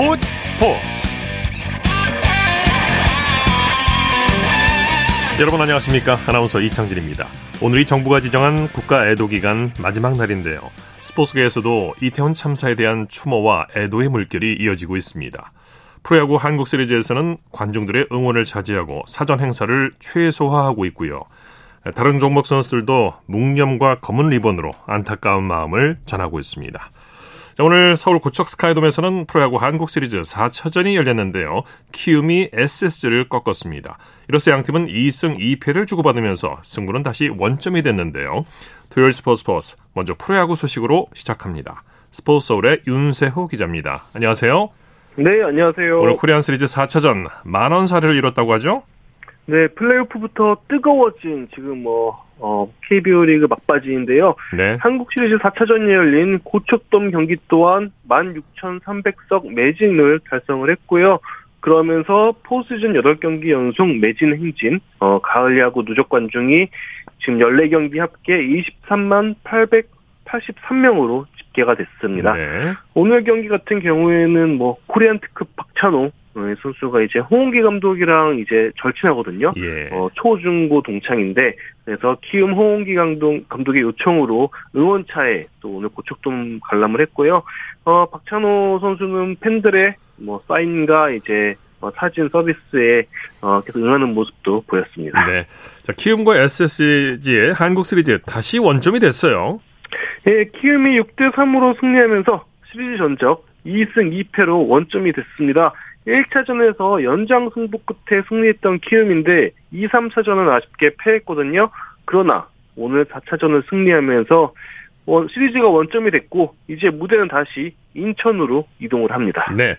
스포츠 스포츠. 여러분 안녕하십니까? 아나운서 이창진입니다. 오늘이 정부가 지정한 국가 애도 기간 마지막 날인데요. 스포츠계에서도 이태원 참사에 대한 추모와 애도의 물결이 이어지고 있습니다. 프로야구 한국 시리즈에서는 관중들의 응원을 차지하고 사전 행사를 최소화하고 있고요. 다른 종목 선수들도 묵념과 검은 리본으로 안타까운 마음을 전하고 있습니다. 자, 오늘 서울 고척 스카이돔에서는 프로야구 한국 시리즈 4차전이 열렸는데요. 키움이 SSG를 꺾었습니다. 이로써 양팀은 2승 2패를 주고받으면서 승부는 다시 원점이 됐는데요. 토요일 스포츠 스포츠 먼저 프로야구 소식으로 시작합니다. 스포츠 서울의 윤세호 기자입니다. 안녕하세요. 네, 안녕하세요. 오늘 코리안 시리즈 4차전 만원사를 이뤘다고 하죠? 네, 플레이오프부터 뜨거워진 지금 뭐 어, KBO 리그 막바지인데요. 네. 한국 시리즈 4차전이 열린 고척돔 경기 또한 16,300석 매진을 달성을 했고요. 그러면서 포시즌 8경기 연속 매진 행진, 어, 가을 야구 누적 관중이 지금 14경기 합계 23만 883명으로 집계가 됐습니다. 네. 오늘 경기 같은 경우에는 뭐 코리안 특급 박찬호 선수가 이제 홍은기 감독이랑 이제 절친하거든요. 예. 어, 초중고 동창인데 그래서 키움 홍은기 감독 감독의 요청으로 응원차에 또 오늘 고척돔 관람을 했고요. 어, 박찬호 선수는 팬들의 뭐 사인과 이제 어, 사진 서비스에 어, 계속 응하는 모습도 보였습니다. 네. 자, 키움과 SSG의 한국 시리즈 다시 원점이 됐어요. 예, 키움이 6대 3으로 승리하면서 시리즈 전적 2승 2패로 원점이 됐습니다. 1차전에서 연장 승부 끝에 승리했던 키움인데 2, 3차전은 아쉽게 패했거든요. 그러나 오늘 4차전을 승리하면서 시리즈가 원점이 됐고 이제 무대는 다시 인천으로 이동을 합니다. 네.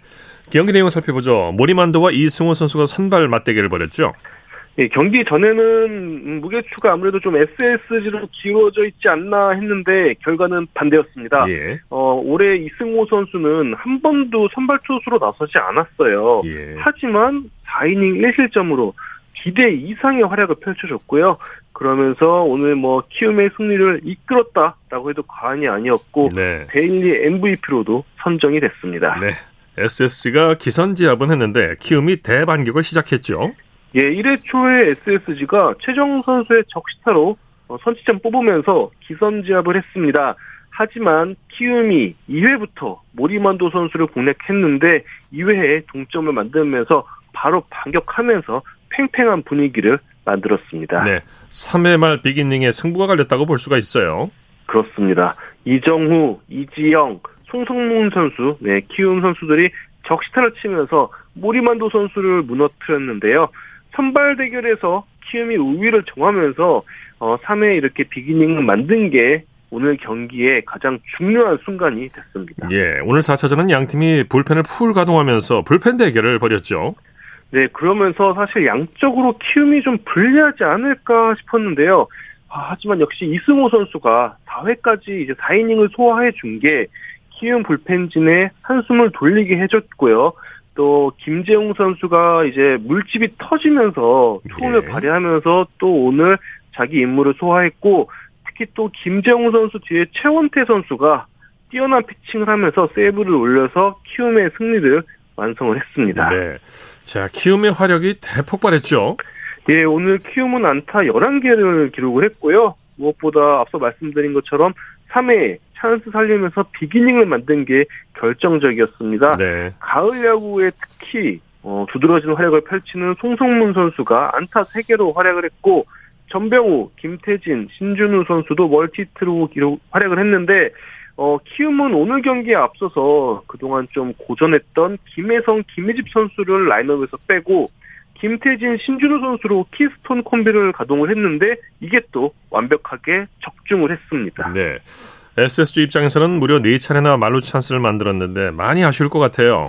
경기 내용 살펴보죠. 모리만도와 이승호 선수가 선발 맞대결을 벌였죠. 예, 경기 전에는 무게추가 아무래도 좀 SSG로 지워져 있지 않나 했는데 결과는 반대였습니다. 예. 어, 올해 이승호 선수는 한 번도 선발 투수로 나서지 않았어요. 예. 하지만 4이닝 1실점으로 기대 이상의 활약을 펼쳐줬고요. 그러면서 오늘 뭐 키움의 승리를 이끌었다라고 해도 과언이 아니었고 네. 데일리 MVP로도 선정이 됐습니다. 네. SSG가 기선지압은 했는데 키움이 대반격을 시작했죠. 예, 1회 초에 SSG가 최정 선수의 적시타로 어, 선취점 뽑으면서 기선지압을 했습니다. 하지만 키움이 2회부터 모리만도 선수를 공략했는데 2회에 동점을 만들면서 바로 반격하면서 팽팽한 분위기를 만들었습니다. 네. 3회 말 비기닝에 승부가 갈렸다고 볼 수가 있어요. 그렇습니다. 이정후, 이지영, 송성문 선수, 네, 키움 선수들이 적시타를 치면서 모리만도 선수를 무너뜨렸는데요. 선발 대결에서 키움이 우위를 정하면서 어, 3회 이렇게 비기닝을 만든 게 오늘 경기에 가장 중요한 순간이 됐습니다. 예, 오늘 4차전은 양 팀이 불펜을 풀 가동하면서 불펜 대결을 벌였죠. 네, 그러면서 사실 양적으로 키움이 좀 불리하지 않을까 싶었는데요. 아, 하지만 역시 이승호 선수가 4회까지 이제 4이닝을 소화해 준 게 키움 불펜진에 한숨을 돌리게 해줬고요. 또 김재웅 선수가 이제 물집이 터지면서 초운을 예. 발휘하면서 또 오늘 자기 임무를 소화했고 특히 또 김재웅 선수 뒤에 최원태 선수가 뛰어난 피칭을 하면서 세이브를 올려서 키움의 승리를 완성을 했습니다. 네. 자, 키움의 화력이 대폭발했죠. 예, 오늘 키움은 안타 11개를 기록을 했고요. 무엇보다 앞서 말씀드린 것처럼 3회에 찬스 살리면서 비기닝을 만든 게 결정적이었습니다. 네. 가을 야구에 특히 어, 두드러진 활약을 펼치는 송성문 선수가 안타 3개로 활약을 했고 전병우, 김태진, 신준우 선수도 멀티히트로 기록, 활약을 했는데 어, 키움은 오늘 경기에 앞서서 그동안 좀 고전했던 김혜성, 김휘집 선수를 라인업에서 빼고 김태진, 신준우 선수로 키스톤 콤비를 가동을 했는데 이게 또 완벽하게 적중을 했습니다. 네. SSG 입장에서는 무려 4차례나 만루 찬스를 만들었는데 많이 아쉬울 것 같아요.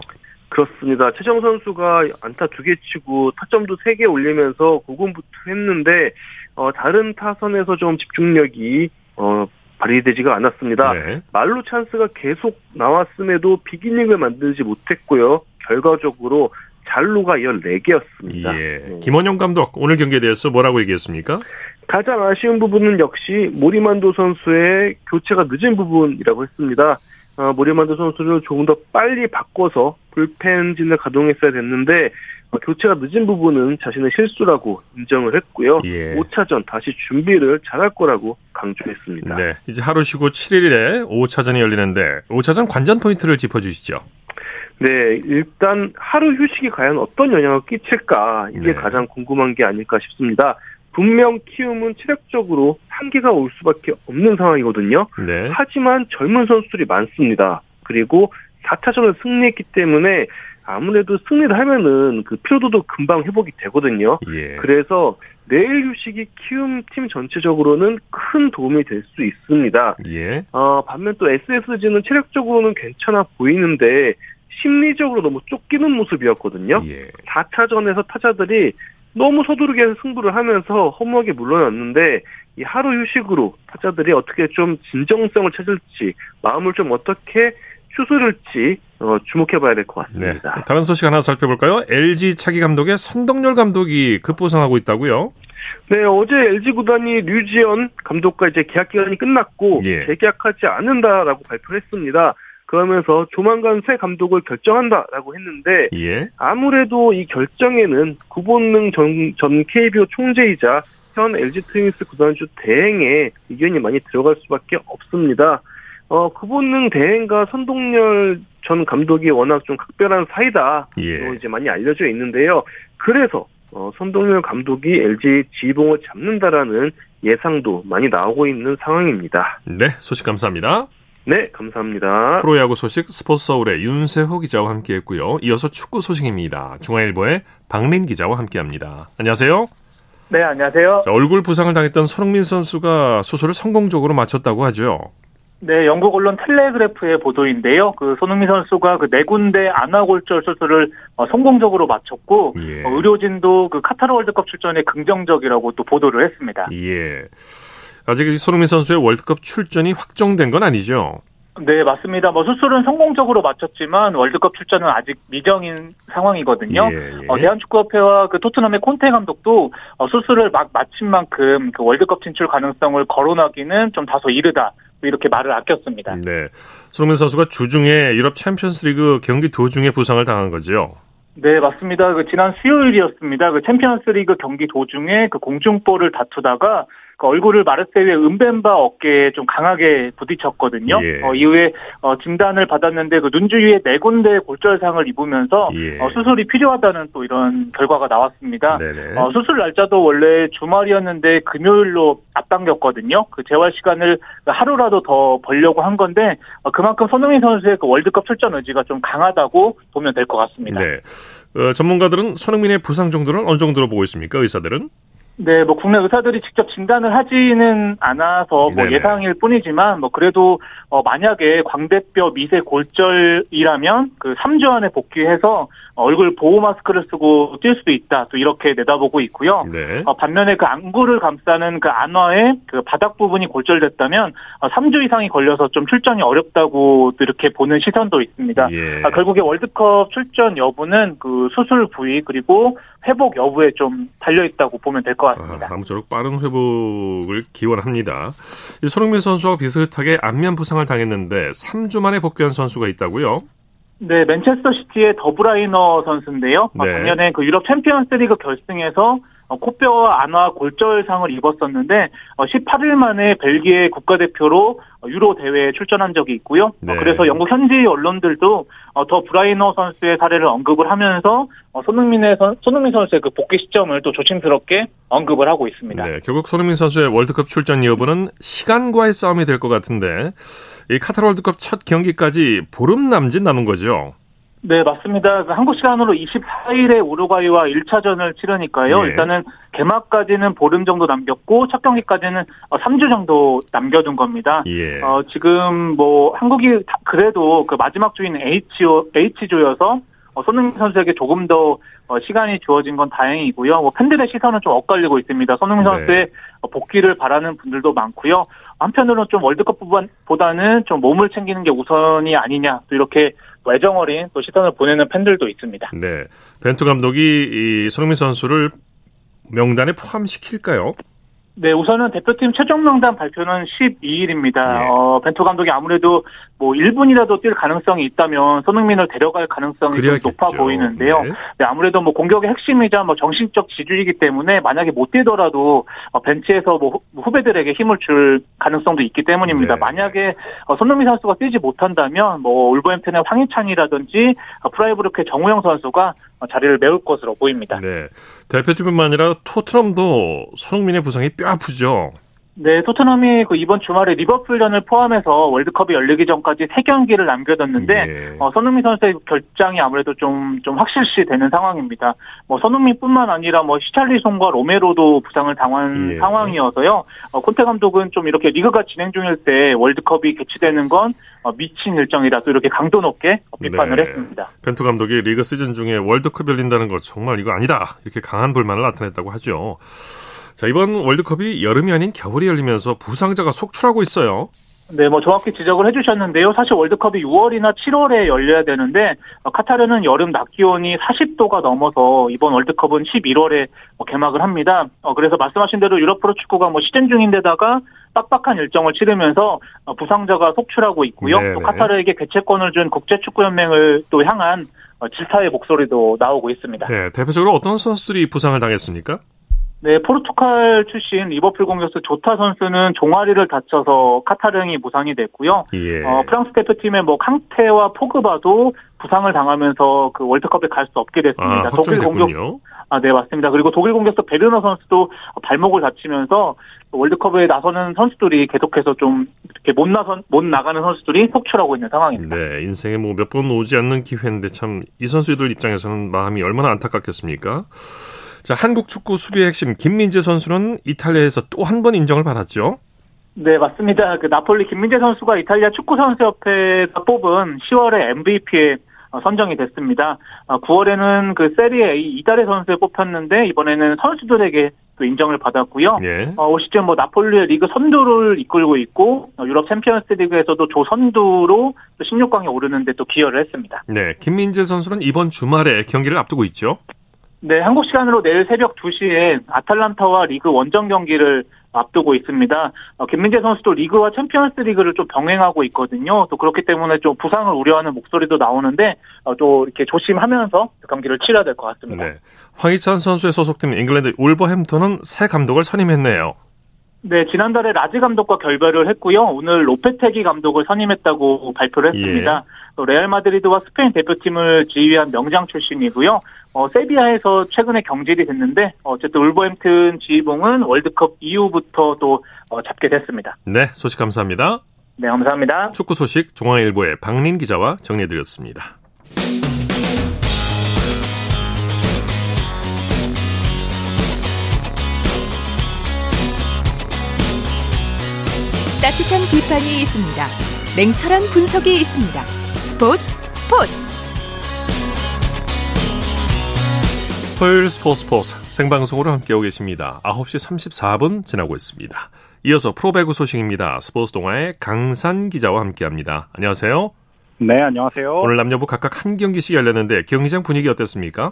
그렇습니다. 최정 선수가 안타 두 개 치고 타점도 세 개 올리면서 고군분투 했는데 어, 다른 타선에서 좀 집중력이 어, 발휘되지가 않았습니다. 네. 말로 찬스가 계속 나왔음에도 비기닝을 만들지 못했고요. 결과적으로 잘루가 14개였습니다. 예. 김원영 감독 오늘 경기에 대해서 뭐라고 얘기했습니까? 가장 아쉬운 부분은 역시 모리만도 선수의 교체가 늦은 부분이라고 했습니다. 어, 모리만드 선수를 조금 더 빨리 바꿔서 불펜진을 가동했어야 됐는데 어, 교체가 늦은 부분은 자신의 실수라고 인정을 했고요. 예. 5차전 다시 준비를 잘할 거라고 강조했습니다. 네. 이제 하루 쉬고 7일에 5차전이 열리는데 5차전 관전 포인트를 짚어주시죠. 네, 일단 하루 휴식이 과연 어떤 영향을 끼칠까 이게 네. 가장 궁금한 게 아닐까 싶습니다. 분명 키움은 체력적으로 한계가 올 수밖에 없는 상황이거든요. 네. 하지만 젊은 선수들이 많습니다. 그리고 4차전을 승리했기 때문에 아무래도 승리를 하면은 그 피로도도 금방 회복이 되거든요. 예. 그래서 내일 휴식이 키움 팀 전체적으로는 큰 도움이 될 수 있습니다. 예. 어, 반면 또 SSG는 체력적으로는 괜찮아 보이는데 심리적으로 너무 쫓기는 모습이었거든요. 예. 4차전에서 타자들이 너무 서두르게 승부를 하면서 허무하게 물러났는데 이 하루 휴식으로 타자들이 어떻게 좀 진정성을 찾을지 마음을 좀 어떻게 추스를지 어, 주목해봐야 될것 네. 같습니다. 다른 소식 하나 살펴볼까요? LG 차기 감독의 선동열 감독이 급부상하고 있다고요? 네, 어제 LG 구단이 류지연 감독과 이제 계약 기간이 끝났고 예. 재계약하지 않는다라고 발표를 했습니다. 그러면서 조만간 새 감독을 결정한다라고 했는데 예. 아무래도 이 결정에는 구본능 전, 전 KBO 총재이자 현 LG 트윈스 구단주 대행의 의견이 많이 들어갈 수밖에 없습니다. 어, 구본능 대행과 선동열 전 감독이 워낙 좀 각별한 사이다. 예. 로 이제 많이 알려져 있는데요. 그래서 어, 선동열 감독이 LG 지봉을 잡는다라는 예상도 많이 나오고 있는 상황입니다. 네. 소식 감사합니다. 네, 감사합니다. 프로야구 소식 스포츠 서울의 윤세호 기자와 함께했고요. 이어서 축구 소식입니다. 중앙일보의 박린 기자와 함께합니다. 안녕하세요. 네, 안녕하세요. 자, 얼굴 부상을 당했던 손흥민 선수가 수술을 성공적으로 마쳤다고 하죠. 네, 영국 언론 텔레그래프의 보도인데요. 그 손흥민 선수가 그 네 군데 안아골절 수술을 어, 성공적으로 마쳤고 예. 어, 의료진도 그 카타르 월드컵 출전에 긍정적이라고 또 보도를 했습니다. 예. 아직 이 손흥민 선수의 월드컵 출전이 확정된 건 아니죠. 네, 맞습니다. 뭐 수술은 성공적으로 마쳤지만 월드컵 출전은 아직 미정인 상황이거든요. 예, 예. 어, 대한축구협회와 그 토트넘의 콘테 감독도 어, 수술을 막 마친 만큼 그 월드컵 진출 가능성을 거론하기는 좀 다소 이르다. 이렇게 말을 아꼈습니다. 네. 손흥민 선수가 주중에 유럽 챔피언스리그 경기 도중에 부상을 당한 거죠. 네, 맞습니다. 그 지난 수요일이었습니다. 그 챔피언스리그 경기 도중에 그 공중볼을 다투다가 그 얼굴을 마르세유의 은벤바 어깨에 좀 강하게 부딪혔거든요. 예. 어, 이후에 어, 진단을 받았는데 그 눈 주위에 네 군데 골절상을 입으면서 예. 어, 수술이 필요하다는 또 이런 결과가 나왔습니다. 어, 수술 날짜도 원래 주말이었는데 금요일로 앞당겼거든요. 그 재활 시간을 하루라도 더 벌려고 한 건데 어, 그만큼 손흥민 선수의 그 월드컵 출전 의지가 좀 강하다고 보면 될 것 같습니다. 네. 어, 전문가들은 손흥민의 부상 정도는 어느 정도로 보고 있습니까? 의사들은? 네, 뭐 국내 의사들이 직접 진단을 하지는 않아서 뭐. 예상일 뿐이지만 뭐 그래도 어 만약에 광대뼈 미세 골절이라면 그 3주 안에 복귀해서 얼굴 보호 마스크를 쓰고 뛸 수도 있다. 또 이렇게 내다보고 있고요. 네. 어, 반면에 그 안구를 감싸는 그 안화의 그 바닥 부분이 골절됐다면 어, 3주 이상이 걸려서 좀 출전이 어렵다고 또 이렇게 보는 시선도 있습니다. 예. 아, 결국에 월드컵 출전 여부는 그 수술 부위 그리고 회복 여부에 좀 달려 있다고 보면 될 것 같습니다. 아, 아무쪼록 빠른 회복을 기원합니다. 이 손흥민 선수와 비슷하게 안면 부상을 당했는데 3주 만에 복귀한 선수가 있다고요? 네, 맨체스터 시티의 더브라이너 선수인데요. 어, 네. 작년에 그 유럽 챔피언스리그 결승에서 어, 코뼈와 안화 골절상을 입었었는데 18일 만에 벨기에 국가대표로 어, 유로 대회에 출전한 적이 있고요. 어, 네. 그래서 영국 현지 언론들도 어, 더 브라이너 선수의 사례를 언급을 하면서 어, 손흥민의 선, 손흥민 선수의 그 복귀 시점을 또 조심스럽게 언급을 하고 있습니다. 네, 결국 손흥민 선수의 월드컵 출전 여부는 시간과의 싸움이 될 것 같은데 이 카타르 월드컵 첫 경기까지 보름 남짓 남은 거죠. 네, 맞습니다. 그 한국 시간으로 24일에 우루과이와 1차전을 치르니까요. 예. 일단은 개막까지는 보름 정도 남겼고 첫 경기까지는 3주 정도 남겨둔 겁니다. 예. 어, 지금 뭐 한국이 다- 그래도 그 마지막 주인 H조, H조여서 어, 손흥민 선수에게 조금 더 어, 시간이 주어진 건 다행이고요. 뭐 팬들의 시선은 좀 엇갈리고 있습니다. 손흥민 네. 선수의 어, 복귀를 바라는 분들도 많고요. 한편으로는 좀 월드컵 보다는 좀 몸을 챙기는 게 우선이 아니냐 또 이렇게 애정 어린 또 시선을 보내는 팬들도 있습니다. 네. 벤투 감독이 이 손흥민 선수를 명단에 포함시킬까요? 네, 우선은 대표팀 최종 명단 발표는 12일입니다. 예. 어, 벤투 감독이 아무래도 뭐 1분이라도 뛸 가능성이 있다면 손흥민을 데려갈 가능성이 좀. 높아 보이는데요. 네. 네, 아무래도 뭐 공격의 핵심이자 뭐 정신적 지주이기 때문에 만약에 못 뛰더라도 어, 벤치에서 뭐 후- 후배들에게 힘을 줄 가능성도 있기 때문입니다. 네. 만약에 어, 손흥민 선수가 뛰지 못한다면 뭐 울버햄튼의 황희찬이라든지 어, 프라이브르크의 정우영 선수가 어, 자리를 메울 것으로 보입니다. 네. 대표팀뿐만 아니라 토트넘도 손흥민의 부상이 뼈 아프죠. 네, 토트넘이 그 이번 주말에 리버풀전을 포함해서 월드컵이 열리기 전까지 세 경기를 남겨뒀는데 예. 어, 손흥민 선수의 결장이 아무래도 좀, 좀 확실시 되는 상황입니다. 뭐, 손흥민뿐만 아니라 뭐, 히샬리송과 로메로도 부상을 당한 예. 상황이어서요. 어, 콘테 감독은 좀 이렇게 리그가 진행 중일 때 월드컵이 개최되는 건 어, 미친 일정이다. 또 이렇게 강도 높게 어, 비판을 네. 했습니다. 벤투 감독이 리그 시즌 중에 월드컵 열린다는 거 정말 이거 아니다. 이렇게 강한 불만을 나타냈다고 하죠. 자, 이번 월드컵이 여름이 아닌 겨울이 열리면서 부상자가 속출하고 있어요. 네, 뭐 정확히 지적을 해주셨는데요. 사실 월드컵이 6월이나 7월에 열려야 되는데 어, 카타르는 여름 낮 기온이 40도가 넘어서 이번 월드컵은 11월에 개막을 합니다. 어, 그래서 말씀하신 대로 유럽 프로 축구가 뭐 시즌 중인데다가 빡빡한 일정을 치르면서 어, 부상자가 속출하고 있고요. 네네. 또 카타르에게 개최권을 준 국제축구연맹을 또 향한 어, 질타의 목소리도 나오고 있습니다. 네, 대표적으로 어떤 선수들이 부상을 당했습니까? 네, 포르투갈 출신 리버풀 공격수 조타 선수는 종아리를 다쳐서 카타르행이 무산이 됐고요. 예. 어, 프랑스 대표팀의 뭐 캉테와 포그바도 부상을 당하면서 그 월드컵에 갈 수 없게 아, 됐습니다. 확정이 독일 공격. 아, 네, 맞습니다. 그리고 독일 공격수 베르너 선수도 발목을 다치면서 월드컵에 나서는 선수들이 계속해서 좀 이렇게 못 나선 못 나가는 선수들이 속출하고 있는 상황입니다. 네, 인생에 뭐 몇 번 오지 않는 기회인데 참 이 선수들 입장에서는 마음이 얼마나 안타깝겠습니까? 자, 한국 축구 수비의 핵심 김민재 선수는 이탈리아에서 또 한 번 인정을 받았죠. 네, 맞습니다. 그 나폴리 김민재 선수가 이탈리아 축구 선수협회가 뽑은 10월에 MVP에 선정이 됐습니다. 9월에는 그 세리에 이달의 선수에 뽑혔는데 이번에는 선수들에게 또 인정을 받았고요. 예. 어, 올 시즌 뭐 나폴리의 리그 선두를 이끌고 있고 어, 유럽 챔피언스 리그에서도 조 선두로 또 16강에 오르는데 또 기여를 했습니다. 네, 김민재 선수는 이번 주말에 경기를 앞두고 있죠. 네, 한국 시간으로 내일 새벽 2시에 아탈란타와 리그 원정 경기를 앞두고 있습니다. 어, 김민재 선수도 리그와 챔피언스 리그를 좀 병행하고 있거든요. 또 그렇기 때문에 좀 부상을 우려하는 목소리도 나오는데 어, 또 이렇게 조심하면서 그 경기를 치러야 될 것 같습니다. 네. 황희찬 선수의 소속팀 잉글랜드 울버햄턴은 새 감독을 선임했네요. 네, 지난달에 라지 감독과 결별을 했고요. 오늘 로페테기 감독을 선임했다고 발표를 했습니다. 또 레알 마드리드와 스페인 대표팀을 지휘한 명장 출신이고요. 어, 세비야에서 최근에 경질이 됐는데 어쨌든 울버햄튼 지휘봉은 월드컵 이후부터 또 어, 잡게 됐습니다. 네, 소식 감사합니다. 네, 감사합니다. 축구 소식 중앙일보의 박린 기자와 정리해드렸습니다. 따뜻한 비판이 있습니다. 냉철한 분석이 있습니다. 스포츠 스포츠 토요일 스포츠 스포츠 생방송으로 함께하고 계십니다. 9시 34분 지나고 있습니다. 이어서 프로배구 소식입니다. 스포츠 동아의 강산 기자와 함께합니다. 안녕하세요. 네, 안녕하세요. 오늘 남녀부 각각 한 경기씩 열렸는데 경기장 분위기 어땠습니까?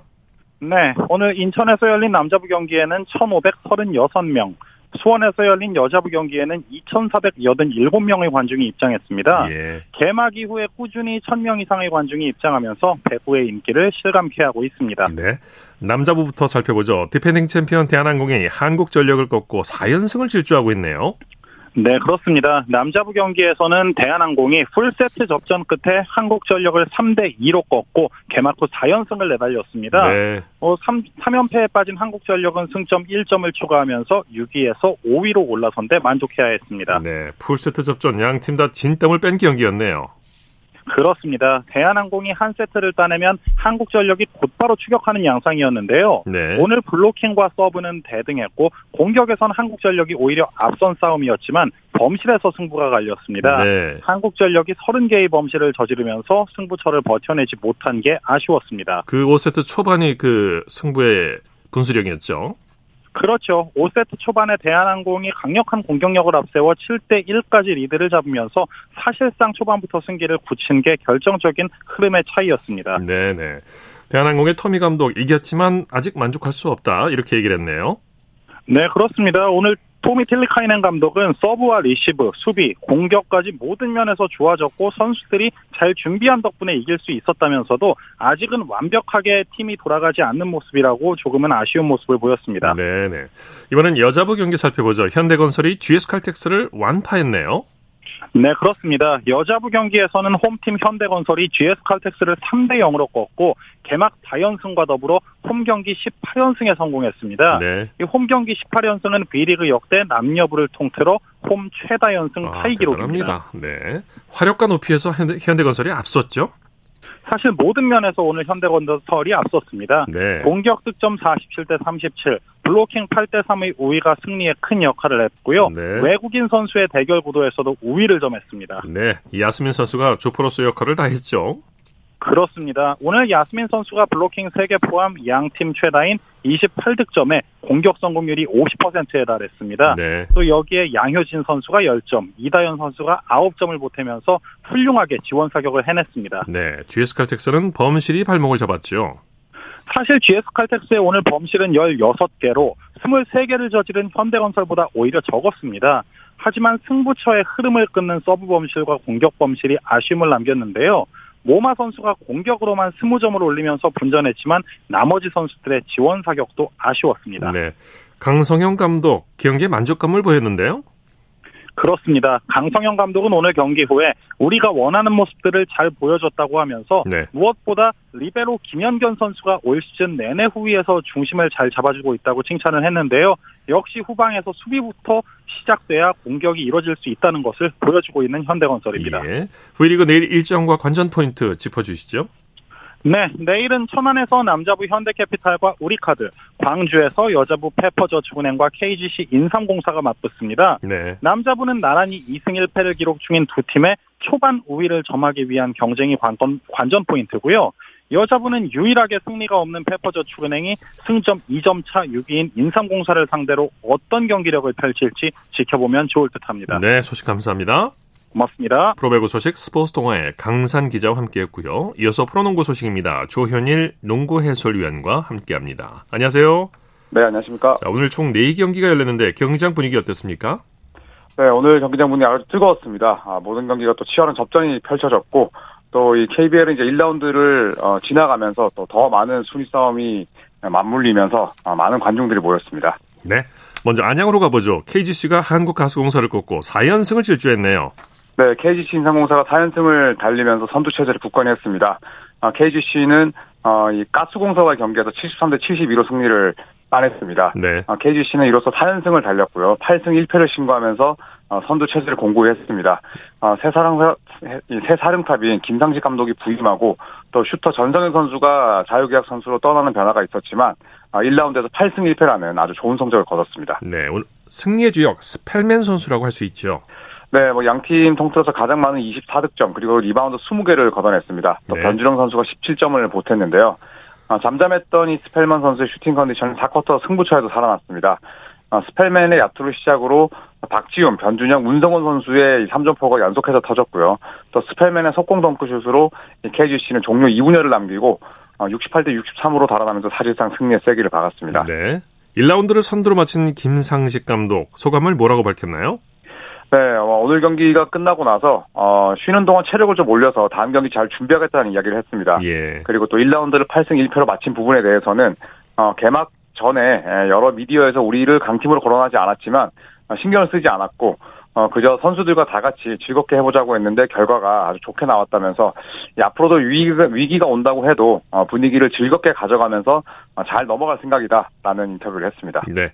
네, 오늘 인천에서 열린 남자부 경기에는 1,536명, 수원에서 열린 여자부 경기에는 2,487명의 관중이 입장했습니다. 예. 개막 이후에 꾸준히 1,000명 이상의 관중이 입장하면서 배구의 인기를 실감케 하고 있습니다. 네. 남자부부터 살펴보죠. 디펜딩 챔피언 대한항공이 한국전력을 꺾고 4연승을 질주하고 있네요. 네, 그렇습니다. 남자부 경기에서는 대한항공이 풀세트 접전 끝에 한국전력을 3대 2로 꺾고 개막 후 4연승을 내달렸습니다. 네. 어, 3, 3연패에 빠진 한국전력은 승점 1점을 추가하면서 6위에서 5위로 올라선 데 만족해야 했습니다. 네. 풀세트 접전 양 팀 다 진땀을 뺀 경기였네요. 그렇습니다. 대한항공이 한 세트를 따내면 한국전력이 곧바로 추격하는 양상이었는데요. 네. 오늘 블로킹과 서브는 대등했고 공격에선 한국전력이 오히려 앞선 싸움이었지만 범실에서 승부가 갈렸습니다. 네. 한국전력이 30개의 범실을 저지르면서 승부처를 버텨내지 못한 게 아쉬웠습니다. 그 5세트 초반이 그 승부의 분수령이었죠. 그렇죠. 5세트 초반에 대한항공이 강력한 공격력을 앞세워 7대 1까지 리드를 잡으면서 사실상 초반부터 승기를 굳힌 게 결정적인 흐름의 차이였습니다. 네네. 대한항공의 토미 감독 이겼지만 아직 만족할 수 없다 이렇게 얘기를 했네요. 네, 그렇습니다. 오늘 토미 틸리카이넨 감독은 서브와 리시브, 수비, 공격까지 모든 면에서 좋아졌고 선수들이 잘 준비한 덕분에 이길 수 있었다면서도 아직은 완벽하게 팀이 돌아가지 않는 모습이라고 조금은 아쉬운 모습을 보였습니다. 네네. 이번엔 여자부 경기 살펴보죠. 현대건설이 GS칼텍스를 완파했네요. 네, 그렇습니다. 여자부 경기에서는 홈팀 현대건설이 GS칼텍스를 3대 0으로 꺾고 개막 4연승과 더불어 홈 경기 18연승에 성공했습니다. 네. 이홈 경기 18연승은 B리그 역대 남녀부를 통틀어 홈 최다 연승 아, 타이 기록입니다. 네. 화력과 높이에서 현대, 현대건설이 앞섰죠? 사실 모든 면에서 오늘 현대건설이 앞섰습니다. 네. 공격 득점 47대 37, 블로킹 8대 3의 우위가 승리에 큰 역할을 했고요. 네. 외국인 선수의 대결 구도에서도 우위를 점했습니다. 네. 야스민 선수가 조포로스 역할을 다 했죠. 그렇습니다. 오늘 야스민 선수가 블로킹 3개 포함 양팀 최다인 28득점에 공격 성공률이 50%에 달했습니다. 네. 또 여기에 양효진 선수가 10점, 이다현 선수가 9점을 보태면서 훌륭하게 지원 사격을 해냈습니다. 네. GS칼텍스는 범실이 발목을 잡았죠. 사실 GS칼텍스의 오늘 범실은 16개로 23개를 저지른 현대건설보다 오히려 적었습니다. 하지만 승부처의 흐름을 끊는 서브 범실과 공격 범실이 아쉬움을 남겼는데요. 모마 선수가 공격으로만 20점을 올리면서 분전했지만 나머지 선수들의 지원 사격도 아쉬웠습니다. 네. 강성형 감독 경기에 만족감을 보였는데요. 그렇습니다. 강성현 감독은 오늘 경기 후에 우리가 원하는 모습들을 잘 보여줬다고 하면서 네. 무엇보다 리베로 김현견 선수가 올 시즌 내내 후위에서 중심을 잘 잡아주고 있다고 칭찬을 했는데요. 역시 후방에서 수비부터 시작돼야 공격이 이루어질 수 있다는 것을 보여주고 있는 현대건설입니다. 예. V리그 내일 일정과 관전 포인트 짚어주시죠. 네, 내일은 천안에서 남자부 현대캐피탈과 우리카드, 광주에서 여자부 페퍼저축은행과 KGC 인삼공사가 맞붙습니다. 네. 남자부는 나란히 2승 1패를 기록 중인 두 팀의 초반 우위를 점하기 위한 경쟁이 관건, 관전 포인트고요. 여자부는 유일하게 승리가 없는 페퍼저축은행이 승점 2점 차 6위인 인삼공사를 상대로 어떤 경기력을 펼칠지 지켜보면 좋을 듯합니다. 네, 소식 감사합니다. 고맙습니다. 프로배구 소식 스포츠 동아의 강산 기자와 함께했고요. 이어서 프로농구 소식입니다. 조현일 농구 해설위원과 함께합니다. 안녕하세요. 네, 안녕하십니까. 자, 오늘 총 4경기가 열렸는데 경기장 분위기 어땠습니까? 네, 오늘 경기장 분위기 아주 뜨거웠습니다. 아, 모든 경기가 또 치열한 접전이 펼쳐졌고, 또 이 KBL은 이제 1라운드를 어, 지나가면서 또 더 많은 순위 싸움이 맞물리면서 아, 많은 관중들이 모였습니다. 네. 먼저 안양으로 가보죠. KGC가 한국가스공사를 꺾고 4연승을 질주했네요. 네, KGC 인상공사가 4연승을 달리면서 선두 체제를 굳건했습니다. 아, KGC는 어, 이 가스공사와 경기에서 73대 72로 승리를 따냈습니다. 네. 아, KGC는 이로써 4연승을 달렸고요. 8승 1패를 신고하면서 어, 선두 체제를 공고히 했습니다. 어, 새 사령 새 사령탑인 김상식 감독이 부임하고 또 슈터 전성현 선수가 자유계약 선수로 떠나는 변화가 있었지만 어, 1라운드에서 8승 1패라는 아주 좋은 성적을 거뒀습니다. 네. 오늘 승리의 주역 스펠맨 선수라고 할 수 있죠. 네, 뭐 양팀 통틀어서 가장 많은 24득점 그리고 리바운드 20개를 걷어냈습니다. 또 네. 변준형 선수가 17점을 보탰는데요. 아, 잠잠했던 이 스펠맨 선수의 슈팅 컨디션은 4쿼터 승부처에도 살아났습니다. 아, 스펠맨의 야투를 시작으로 박지훈, 변준영, 문성원 선수의 3점포가 연속해서 터졌고요. 또 스펠맨의 속공 덩크슛으로 KGC는 종료 2분여를 남기고 68대 63으로 달아나면서 사실상 승리의 세기를 박았습니다. 네. 1라운드를 선두로 마친 김상식 감독 소감을 뭐라고 밝혔나요? 네, 어, 오늘 경기가 끝나고 나서 어, 쉬는 동안 체력을 좀 올려서 다음 경기 잘 준비하겠다는 이야기를 했습니다. 예. 그리고 또 1라운드를 8승 1패로 마친 부분에 대해서는 어, 개막 전에 에, 여러 미디어에서 우리를 강팀으로 거론하지 않았지만 어, 신경을 쓰지 않았고 어, 그저 선수들과 다 같이 즐겁게 해보자고 했는데 결과가 아주 좋게 나왔다면서 이 앞으로도 위기가, 위기가 온다고 해도 어, 분위기를 즐겁게 가져가면서 어, 잘 넘어갈 생각이다라는 인터뷰를 했습니다. 네.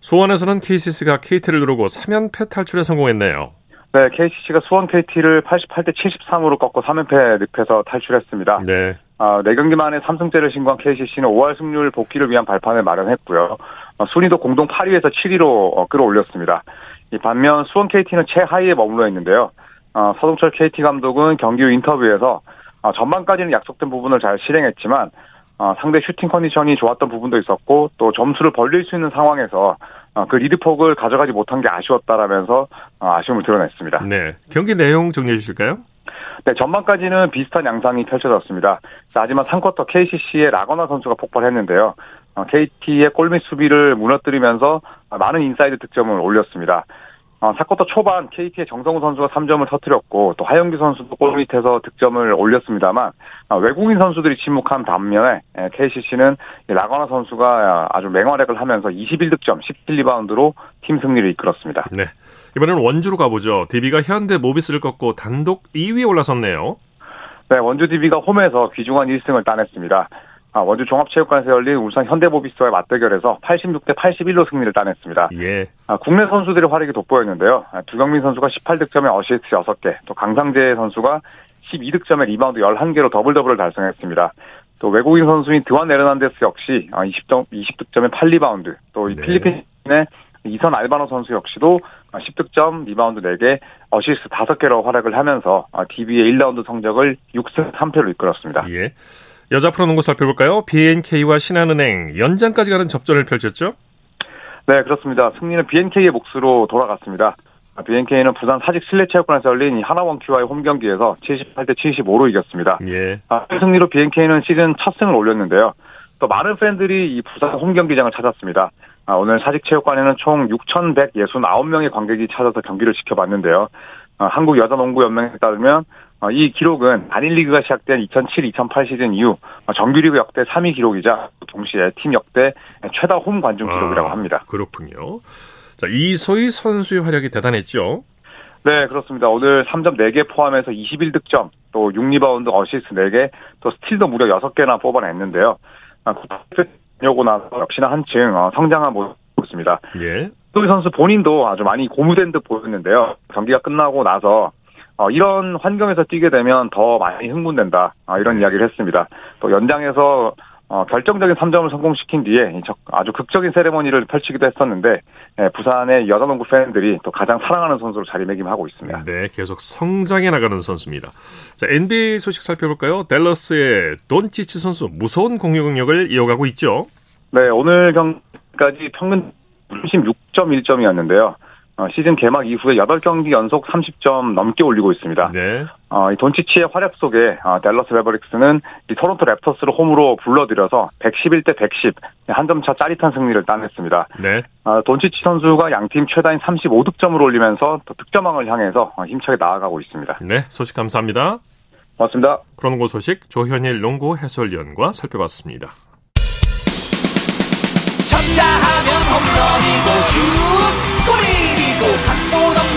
수원에서는 KCC가 KT를 누르고 3연패 탈출에 성공했네요. 네, KCC가 수원 KT를 88대 73으로 꺾고 3연패 늪에서 탈출했습니다. 네. 아, 4경기 만에 3승째를 신고한 KCC는 5월 승률 복귀를 위한 발판을 마련했고요. 어, 순위도 공동 8위에서 7위로 어, 끌어올렸습니다. 이 반면 수원 KT는 최하위에 머물러 있는데요. 어, 서동철 KT 감독은 경기 후 인터뷰에서 어, 전반까지는 약속된 부분을 잘 실행했지만 어, 상대 슈팅 컨디션이 좋았던 부분도 있었고 또 점수를 벌릴 수 있는 상황에서 어, 그 리드폭을 가져가지 못한 게 아쉬웠다라면서 어, 아쉬움을 드러냈습니다. 네. 경기 내용 정리해 주실까요? 네, 전반까지는 비슷한 양상이 펼쳐졌습니다. 자, 하지만 3쿼터 KCC의 라건아 선수가 폭발했는데요. KT의 골밑 수비를 무너뜨리면서 많은 인사이드 득점을 올렸습니다. 어, 사쿼터 초반 KT의 정성우 선수가 3점을 터뜨렸고 또 하윤기 선수도 골 밑에서 득점을 올렸습니다만 어, 외국인 선수들이 침묵한 반면에 KCC는 라건아 선수가 아주 맹활약을 하면서 21득점 17리바운드로 팀 승리를 이끌었습니다. 네. 이번에는 원주로 가보죠. DB가 현대 모비스를 꺾고 단독 2위에 올라섰네요. 네, 원주 DB가 홈에서 귀중한 1승을 따냈습니다. 아, 원주 종합체육관에서 열린 울산 현대모비스와의 맞대결에서 86대 81로 승리를 따냈습니다. 예. 아, 국내 선수들의 활약이 돋보였는데요. 아, 두경민 선수가 18득점에 어시스트 6개, 또 강상재 선수가 12득점에 리바운드 11개로 더블 더블을 달성했습니다. 또 외국인 선수인 드완 에르난데스 역시 20점, 20득점에 8리바운드, 또 네. 필리핀의 이선 알바노 선수 역시도 10득점, 리바운드 4개, 어시스트 5개로 활약을 하면서 DB의 1라운드 성적을 6승 3패로 이끌었습니다. 예. 여자 프로농구 살펴볼까요? BNK와 신한은행 연장까지 가는 접전을 펼쳤죠? 네, 그렇습니다. 승리는 BNK의 몫으로 돌아갔습니다. BNK는 부산 사직 실내체육관에서 열린 하나원큐와의 홈경기에서 78대 75로 이겼습니다. 예. 아, 승리로 BNK는 시즌 첫 승을 올렸는데요. 또 많은 팬들이 이 부산 홈경기장을 찾았습니다. 아, 오늘 사직체육관에는 총 6,169명의 관객이 찾아서 경기를 지켜봤는데요. 아, 한국 여자농구연맹에 따르면 어, 이 기록은 단일리그가 시작된 2007-2008 시즌 이후 정규리그 역대 3위 기록이자 동시에 팀 역대 최다 홈 관중 기록이라고 아, 합니다. 그렇군요. 자, 이소희 선수의 활약이 대단했죠? 네, 그렇습니다. 오늘 3점 4개 포함해서 21득점, 또 6리바운드 어시스트 4개, 또 스틸도 무려 6개나 뽑아냈는데요. 국가대표 나서 역시나 한층 어, 성장한 모습입니다. 예. 소희 선수 본인도 아주 많이 고무된 듯 보였는데요. 경기가 끝나고 나서 어, 이런 환경에서 뛰게 되면 더 많이 흥분된다. 어, 이런 이야기를 했습니다. 또 연장에서 어, 결정적인 3점을 성공시킨 뒤에 아주 극적인 세레머니를 펼치기도 했었는데 예, 부산의 여자농구 팬들이 또 가장 사랑하는 선수로 자리매김하고 있습니다. 네, 계속 성장해 나가는 선수입니다. 자, NBA 소식 살펴볼까요? 댈러스의 돈치치 선수 무서운 공격력을 이어가고 있죠. 네, 오늘 경기까지 평균 36.1점이었는데요. 어, 시즌 개막 이후에 8경기 연속 30점 넘게 올리고 있습니다. 네. 어, 이 돈치치의 활약 속에 어, 댈러스 레버릭스는 이 토론토 랩터스를 홈으로 불러들여서 111대 110 한 점 차 짜릿한 승리를 따냈습니다. 네. 어, 돈치치 선수가 양팀 최다인 35득점을 올리면서 또 득점왕을 향해서 어, 힘차게 나아가고 있습니다. 네, 소식 감사합니다. 고맙습니다. 프로농구 소식 조현일 농구 해설위원과 살펴봤습니다. 쳤다 하면 홈런이고 슛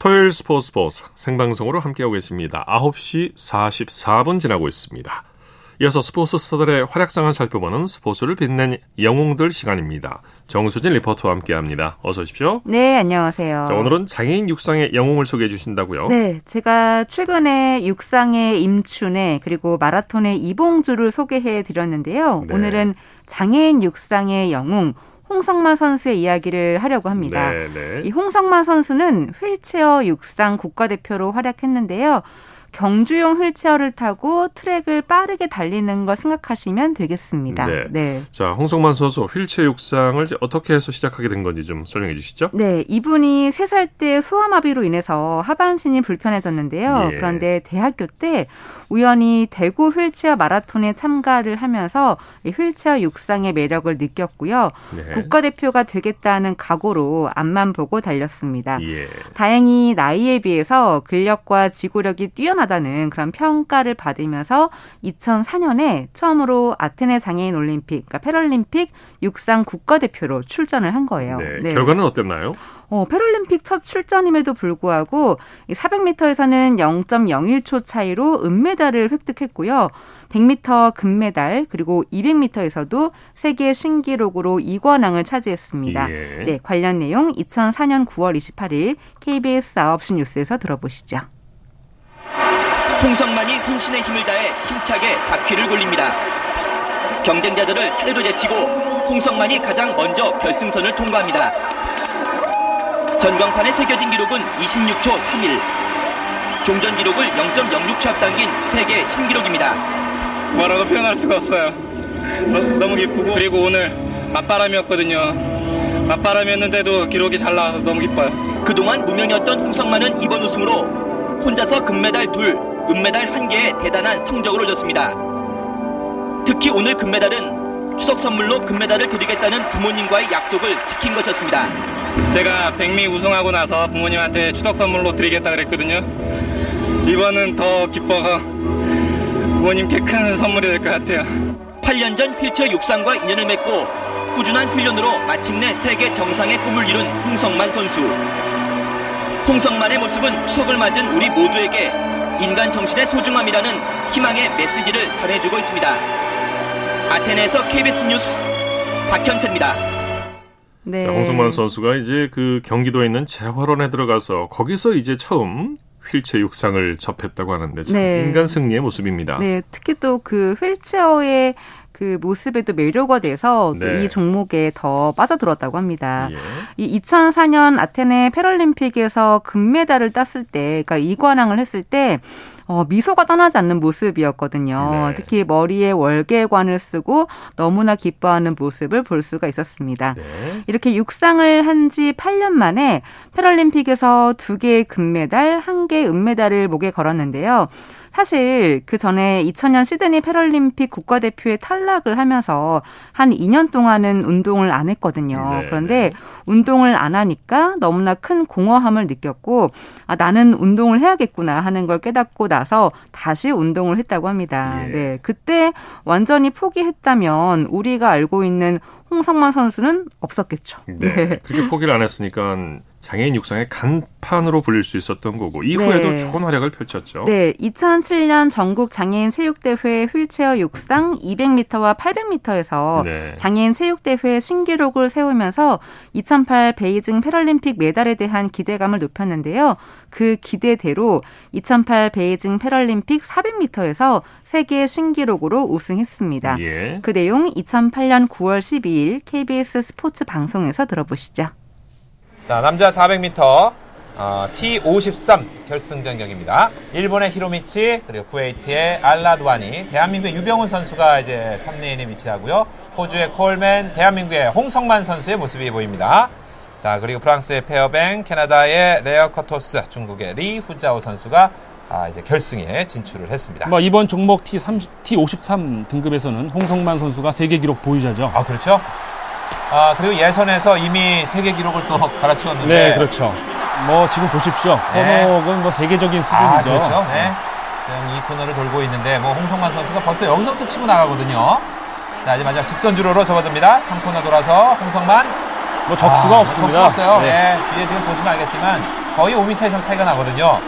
토요일 스포츠 스포츠 생방송으로 함께하고 계십니다. 9시 44분 지나고 있습니다. 이어서 스포츠 스타들의 활약상을 살펴보는 스포츠를 빛낸 영웅들 시간입니다. 정수진 리포터와 함께합니다. 어서 오십시오. 네, 안녕하세요. 자, 오늘은 장애인 육상의 영웅을 소개해 주신다고요? 네, 제가 최근에 육상의 임춘애 그리고 마라톤의 이봉주를 소개해 드렸는데요. 네. 오늘은 장애인 육상의 영웅 홍성만 선수의 이야기를 하려고 합니다. 네, 네. 이 홍성만 선수는 휠체어 육상 국가대표로 활약했는데요. 경주용 휠체어를 타고 트랙을 빠르게 달리는 걸 생각하시면 되겠습니다. 네. 자, 홍성만 선수 휠체어 육상을 어떻게 해서 시작하게 된 건지 좀 설명해 주시죠. 네, 이분이 3살 때 소아마비로 인해서 하반신이 불편해졌는데요. 예. 그런데 대학교 때 우연히 대구 휠체어 마라톤에 참가를 하면서 이 휠체어 육상의 매력을 느꼈고요. 네. 국가대표가 되겠다는 각오로 앞만 보고 달렸습니다. 예. 다행히 나이에 비해서 근력과 지구력이 뛰어나다는 그런 평가를 받으면서 2004년에 처음으로 아테네 장애인 올림픽, 그러니까 패럴림픽 육상 국가대표로 출전을 한 거예요. 네. 결과는 어땠나요? 어, 패럴림픽 첫 출전임에도 불구하고 400m에서는 0.01초 차이로 은메달을 획득했고요. 100m 금메달 그리고 200m에서도 세계 신기록으로 2관왕을 차지했습니다. 예. 네, 관련 내용 2004년 9월 28일 KBS 9시 뉴스에서 들어보시죠. 홍성만이 혼신의 힘을 다해 힘차게 바퀴를 돌립니다. 경쟁자들을 차례로 제치고 홍성만이 가장 먼저 결승선을 통과합니다. 전광판에 새겨진 기록은 26초 31. 종전 기록을 0.06초 앞당긴 세계 신기록입니다. 뭐라고 표현할 수가 없어요. 너, 무 기쁘고 그리고 오늘 맞바람이었거든요. 맞바람이었는데도 기록이 잘 나와서 너무 기뻐요. 그동안 무명이었던 홍성만은 이번 우승으로 혼자서 금메달 둘, 은메달 한 개의 대단한 성적을 올렸습니다. 특히 오늘 금메달은 추석 선물로 금메달을 드리겠다는 부모님과의 약속을 지킨 것이었습니다. 제가 백미 우승하고 나서 부모님한테 추석 선물로 드리겠다 그랬거든요. 이번은 더 기뻐가 부모님께 큰 선물이 될 것 같아요. 8년 전 휠체어 육상과 인연을 맺고 꾸준한 훈련으로 마침내 세계 정상의 꿈을 이룬 홍성만 선수. 홍성만의 모습은 추석을 맞은 우리 모두에게 인간 정신의 소중함이라는 희망의 메시지를 전해주고 있습니다. 아테네에서 KBS 뉴스 박현채입니다. 네. 홍성만 선수가 이제 그 경기도에 있는 재활원에 들어가서 거기서 이제 처음 휠체어 육상을 접했다고 하는데 참 네. 인간 승리의 모습입니다. 네, 특히 또 그 휠체어의 그 모습에도 매료가 돼서 네. 이 종목에 더 빠져들었다고 합니다. 예. 이 2004년 아테네 패럴림픽에서 금메달을 땄을 때, 그러니까 이관왕을 했을 때 어, 미소가 떠나지 않는 모습이었거든요. 네. 특히 머리에 월계관을 쓰고 너무나 기뻐하는 모습을 볼 수가 있었습니다. 네. 이렇게 육상을 한 지 8년 만에 패럴림픽에서 두 개의 금메달, 한 개의 은메달을 목에 걸었는데요. 사실 그 전에 2000년 시드니 패럴림픽 국가대표에 탈락을 하면서 한 2년 동안은 운동을 안 했거든요. 네, 그런데 네. 운동을 안 하니까 너무나 큰 공허함을 느꼈고 아 나는 운동을 해야겠구나 하는 걸 깨닫고 나서 다시 운동을 했다고 합니다. 예. 네. 그때 완전히 포기했다면 우리가 알고 있는 홍성만 선수는 없었겠죠. 네. 네. 그렇게 포기를 안 했으니까 장애인 육상의 간판으로 불릴 수 있었던 거고 이후에도 네. 좋은 활약을 펼쳤죠. 네, 2007년 전국 장애인 체육대회 휠체어 육상 200m와 800m에서 네. 장애인 체육대회 신기록을 세우면서 2008 베이징 패럴림픽 메달에 대한 기대감을 높였는데요. 그 기대대로 2008 베이징 패럴림픽 400m에서 세계 신기록으로 우승했습니다. 예. 그 내용 2008년 9월 12일 KBS 스포츠 방송에서 들어보시죠. 자, 남자 400m 어, T53 결승전 경기입니다. 일본의 히로미치 그리고 쿠웨이트의 알라두아니 대한민국의 유병훈 선수가 이제 3레인에 위치하고요. 호주의 콜맨, 대한민국의 홍성만 선수의 모습이 보입니다. 자 그리고 프랑스의 페어뱅, 캐나다의 라카토스, 중국의 리 후자오 선수가 아, 이제 결승에 진출을 했습니다. 뭐 이번 종목 T3, T53 등급에서는 홍성만 선수가 세계 기록 보유자죠. 아 그렇죠. 아, 그리고 예선에서 이미 세계 기록을 또 갈아치웠는데. 네, 그렇죠. 뭐 지금 보십시오. 네. 코너는 뭐 세계적인 수준이죠. 아, 그렇죠. 네. 지금 이 코너를 돌고 있는데 뭐 홍성만 선수가 벌써 여기서부터 치고 나가거든요. 자, 이제 마지막 직선 주로로 접어듭니다. 3코너 돌아서 홍성만. 뭐 적수가 아, 없습니다. 적수가 없어요. 네. 네. 뒤에 지금 보시면 알겠지만 거의 5m 이상 차이가 나거든요.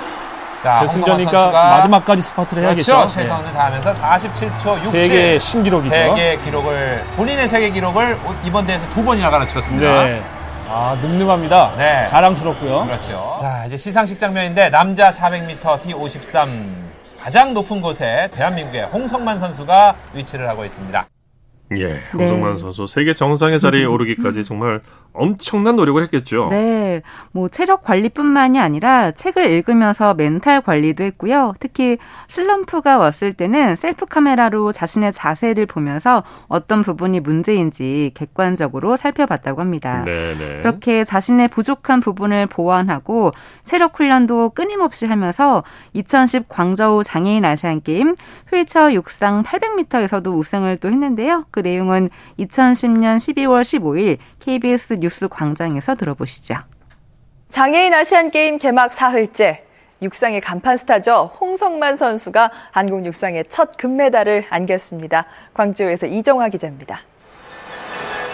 결승전이니까 마지막까지 스파트를 해야겠죠. 그렇죠. 최선을 네. 다하면서 47초 67 세계 신기록이죠. 세계 기록을 본인의 세계 기록을 이번 대회에서 두 번이나 갈아치웠습니다. 네. 아, 늠름합니다. 네. 자랑스럽고요. 그렇죠. 자, 이제 시상식 장면인데 남자 400m T53 가장 높은 곳에 대한민국의 홍성만 선수가 위치를 하고 있습니다. 예, 홍성만 네. 선수 세계 정상의 자리에 오르기까지 정말 엄청난 노력을 했겠죠. 네. 뭐 체력 관리뿐만이 아니라 책을 읽으면서 멘탈 관리도 했고요. 특히 슬럼프가 왔을 때는 셀프 카메라로 자신의 자세를 보면서 어떤 부분이 문제인지 객관적으로 살펴봤다고 합니다. 네네. 네. 그렇게 자신의 부족한 부분을 보완하고 체력 훈련도 끊임없이 하면서 2010 광저우 장애인 아시안 게임 휠체어 육상 800m에서도 우승을 또 했는데요. 그 내용은 2010년 12월 15일 KBS 뉴스 광장에서 들어보시죠. 장애인 아시안 게임 개막 사흘째 육상의 간판 스타죠. 홍성만 선수가 한국 육상의 첫 금메달을 안겼습니다. 광주에서 이정화 기자입니다.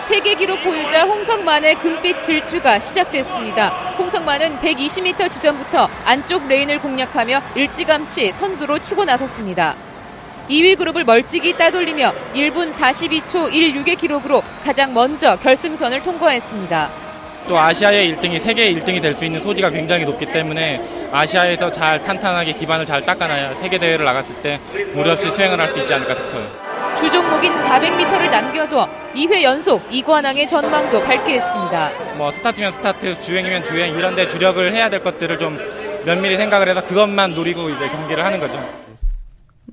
세계 기록 보유자 홍성만의 금빛 질주가 시작됐습니다. 홍성만은 120m 지점부터 안쪽 레인을 공략하며 일찌감치 선두로 치고 나섰습니다. 2위 그룹을 멀찍이 따돌리며 1분 42초 16의 기록으로 가장 먼저 결승선을 통과했습니다. 또 아시아의 1등이 세계 1등이 될 수 있는 소지가 굉장히 높기 때문에 아시아에서 잘 탄탄하게 기반을 잘 닦아놔야 세계 대회를 나갔을 때 무리 없이 수행을 할 수 있지 않을까 싶어요. 주 종목인 400m를 남겨둬 2회 연속 이관왕의 전망도 밝게 했습니다. 뭐 스타트면 스타트, 주행이면 주행 이런 데 주력을 해야 될 것들을 좀 면밀히 생각을 해서 그것만 노리고 이제 경기를 하는 거죠.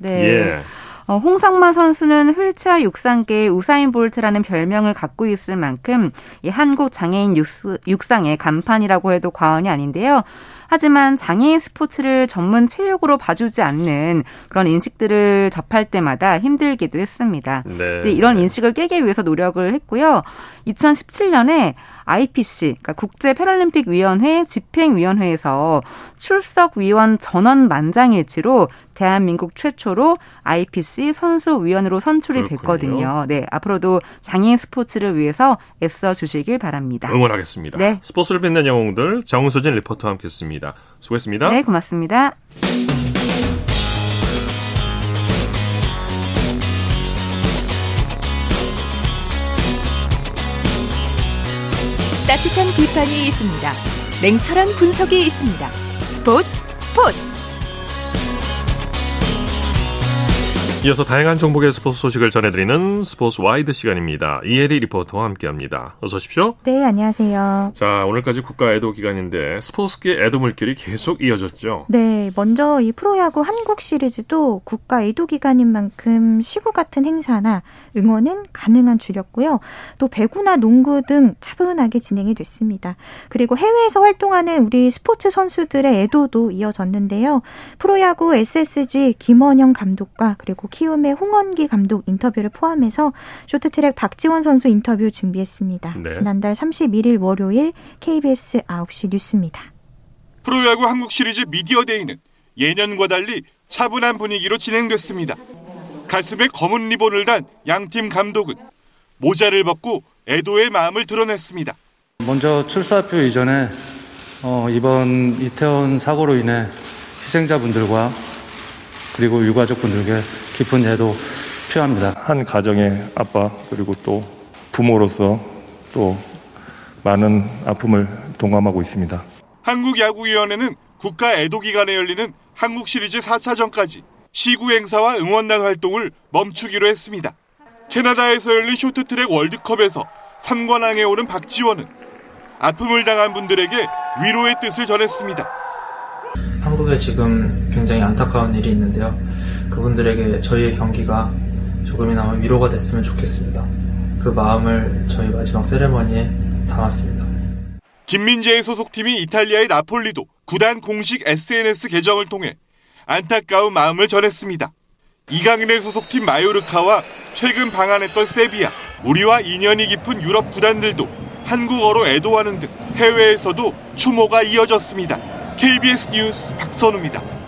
네. 예. 어, 홍성만 선수는 휠체어 육상계의 우사인 볼트라는 별명을 갖고 있을 만큼 이 한국 장애인 육스, 육상의 간판이라고 해도 과언이 아닌데요. 하지만 장애인 스포츠를 전문 체육으로 봐주지 않는 그런 인식들을 접할 때마다 힘들기도 했습니다. 네. 이런 인식을 깨기 위해서 노력을 했고요. 2017년에 IPC, 그러니까 국제 패럴림픽 위원회 집행위원회에서 출석 위원 전원 만장일치로 대한민국 최초로 IPC 선수 위원으로 선출이 그렇군요. 됐거든요. 네, 앞으로도 장애인 스포츠를 위해서 애써 주시길 바랍니다. 응원하겠습니다. 네. 스포츠를 빛낸 영웅들 정수진 리포터와 함께했습니다. 수고했습니다. 네, 고맙습니다. 따뜻한 비판이 있습니다. 냉철한 분석이 있습니다. 스포츠 스포츠 이어서 다양한 종목의 스포츠 소식을 전해드리는 스포츠 와이드 시간입니다. 이혜리 리포터와 함께합니다. 어서 오십시오. 네, 안녕하세요. 자, 오늘까지 국가 애도 기간인데 스포츠계 애도 물결이 계속 이어졌죠. 네, 먼저 이 프로야구 한국 시리즈도 국가 애도 기간인 만큼 시구 같은 행사나 응원은 가능한 줄였고요. 또 배구나 농구 등 차분하게 진행이 됐습니다. 그리고 해외에서 활동하는 우리 스포츠 선수들의 애도도 이어졌는데요. 프로야구 SSG 김원영 감독과 그리고 키움의 홍원기 감독 인터뷰를 포함해서 쇼트트랙 박지원 선수 인터뷰 준비했습니다. 네. 지난달 31일 월요일 KBS 9시 뉴스입니다. 프로야구 한국 시리즈 미디어 데이는 예년과 달리 차분한 분위기로 진행됐습니다. 가슴에 검은 리본을 단 양팀 감독은 모자를 벗고 애도의 마음을 드러냈습니다. 먼저 출사표 이전에 어, 이번 이태원 사고로 인해 희생자분들과 그리고 유가족분들께 깊은 애도 표합니다. 한 가정의 아빠 그리고 또 부모로서 또 많은 아픔을 동감하고 있습니다. 한국야구위원회는 국가 애도 기간에 열리는 한국 시리즈 4차전까지 시구 행사와 응원단 활동을 멈추기로 했습니다. 캐나다에서 열린 쇼트트랙 월드컵에서 3관왕에 오른 박지원은 아픔을 당한 분들에게 위로의 뜻을 전했습니다. 한국에 지금 굉장히 안타까운 일이 있는데요. 그분들에게 저희의 경기가 조금이나마 위로가 됐으면 좋겠습니다. 그 마음을 저희 마지막 세레머니에 담았습니다. 김민재의 소속팀인 이탈리아의 나폴리도 구단 공식 SNS 계정을 통해 안타까운 마음을 전했습니다. 이강인의 소속팀 마요르카와 최근 방한했던 세비야, 우리와 인연이 깊은 유럽 구단들도 한국어로 애도하는 등 해외에서도 추모가 이어졌습니다. KBS 뉴스 박선우입니다.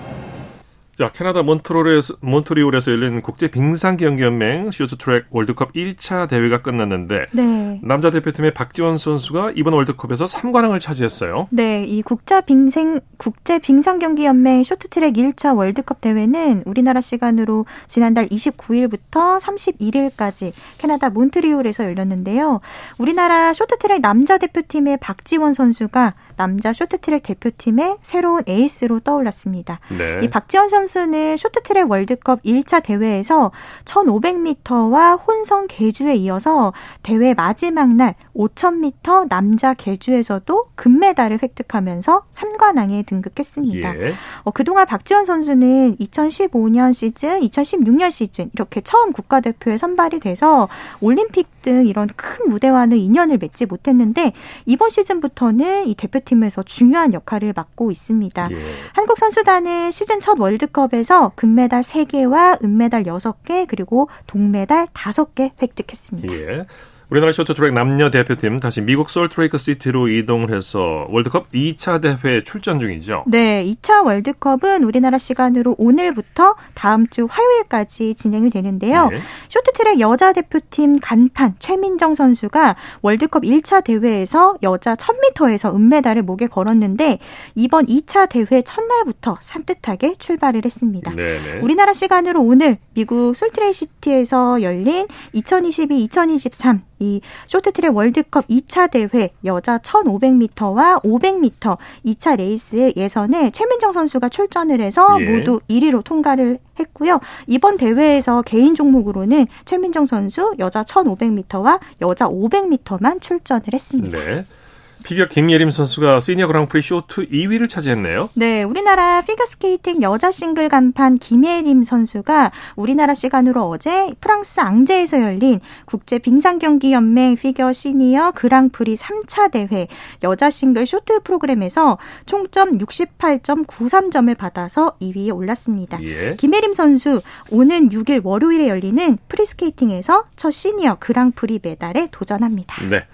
자, 캐나다 몬트리올에서, 몬트리올에서 열린 국제 빙상경기연맹 쇼트트랙 월드컵 1차 대회가 끝났는데 네. 남자 대표팀의 박지원 선수가 이번 월드컵에서 3관왕을 차지했어요. 네, 이 국자 빙생 국제 빙상 경기 연맹 쇼트트랙 1차 월드컵 대회는 우리나라 시간으로 지난달 29일부터 31일까지 캐나다 몬트리올에서 열렸는데요. 우리나라 쇼트트랙 남자 대표팀의 박지원 선수가 남자 쇼트트랙 대표팀의 새로운 에이스로 떠올랐습니다. 네. 이 박지원 선수 는 쇼트트랙 월드컵 1차 대회에서 1500m와 혼성 계주에 이어서 대회 마지막 날 5000m 남자 계주에서도 금메달을 획득하면서 3관왕에 등극했습니다. 예. 어, 그동안 박지원 선수는 2015년 시즌, 2016년 시즌 이렇게 처음 국가대표에 선발이 돼서 올림픽 등 이런 큰 무대와는 인연을 맺지 못했는데 이번 시즌부터는 이 대표팀에서 중요한 역할을 맡고 있습니다. 예. 한국 선수단은 시즌 첫 월드컵 에서 금메달 3개와 은메달 6개 그리고 동메달 5개 획득했습니다. 예. 우리나라 쇼트트랙 남녀 대표팀 다시 미국 솔트레이크 시티로 이동을 해서 월드컵 2차 대회 출전 중이죠. 네, 2차 월드컵은 우리나라 시간으로 오늘부터 다음 주 화요일까지 진행이 되는데요. 네. 쇼트트랙 여자 대표팀 간판 최민정 선수가 월드컵 1차 대회에서 여자 1000m에서 은메달을 목에 걸었는데 이번 2차 대회 첫날부터 산뜻하게 출발을 했습니다. 네 네. 우리나라 시간으로 오늘 미국 솔트레이시티에서 열린 2022-2023이 쇼트트랙 월드컵 2차 대회 여자 1500m와 500m 2차 레이스의 예선에 최민정 선수가 출전을 해서 예. 모두 1위로 통과를 했고요. 이번 대회에서 개인 종목으로는 최민정 선수 여자 1500m와 여자 500m만 출전을 했습니다. 네. 피겨 김예림 선수가 시니어 그랑프리 쇼트 2위를 차지했네요. 네, 우리나라 피겨스케이팅 여자 싱글 간판 김예림 선수가 우리나라 시간으로 어제 프랑스 앙제에서 열린 국제 빙상 경기 연맹 피겨 시니어 그랑프리 3차 대회 여자 싱글 쇼트 프로그램에서 총점 68.93점을 받아서 2위에 올랐습니다. 예. 김예림 선수 오는 6일 월요일에 열리는 프리스케이팅에서 첫 시니어 그랑프리 메달에 도전합니다. 네.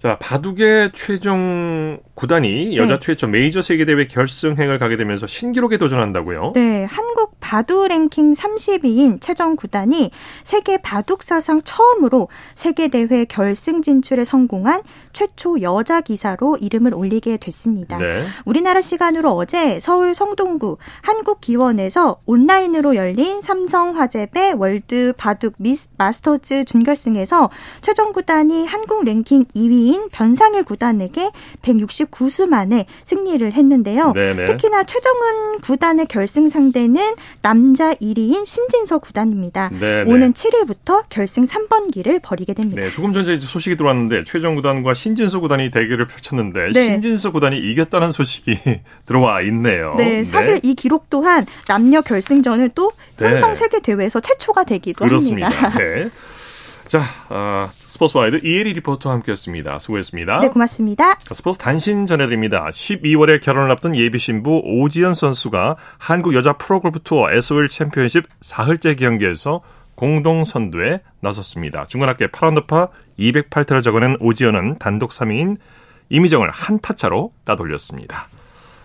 자, 바둑의 최정 구단이 여자 네. 최초 메이저 세계대회 결승행을 가게 되면서 신기록에 도전한다고요? 네, 한국 바둑 랭킹 30위인 최정 구단이 세계 바둑 사상 처음으로 세계 대회 결승 진출에 성공한 최초 여자 기사로 이름을 올리게 됐습니다. 네. 우리나라 시간으로 어제 서울 성동구 한국 기원에서 온라인으로 열린 삼성 화재배 월드 바둑 미스 마스터즈 준결승에서 최정 구단이 한국 랭킹 2위인 변상일 구단에게 169수 만에 승리를 했는데요. 네네. 특히나 최정은 구단의 결승 상대는 남자 1위인 신진서 구단입니다. 네네. 오는 7일부터 결승 3번기를 벌이게 됩니다. 네, 조금 전에 소식이 들어왔는데 최정 구단과 신진서 구단이 대결을 펼쳤는데 네. 신진서 구단이 이겼다는 소식이 들어와 있네요. 네, 사실 이 기록 또한 남녀 결승전을 또 네. 혼성 세계 대회에서 최초가 되기도 그렇습니다. 합니다. 네. 자, 아, 스포츠와이드 이혜리 리포터와 함께했습니다. 수고했습니다. 네, 고맙습니다. 자, 스포츠 단신 전해드립니다. 12월에 결혼을 앞둔 예비 신부 오지현 선수가 한국 여자 프로골프 투어 S-OIL 챔피언십 사흘째 경기에서 공동 선두에 나섰습니다. 중간합계 8언더파 208타를 적어낸 오지현은 단독 3위인 이미정을 한 타차로 따돌렸습니다.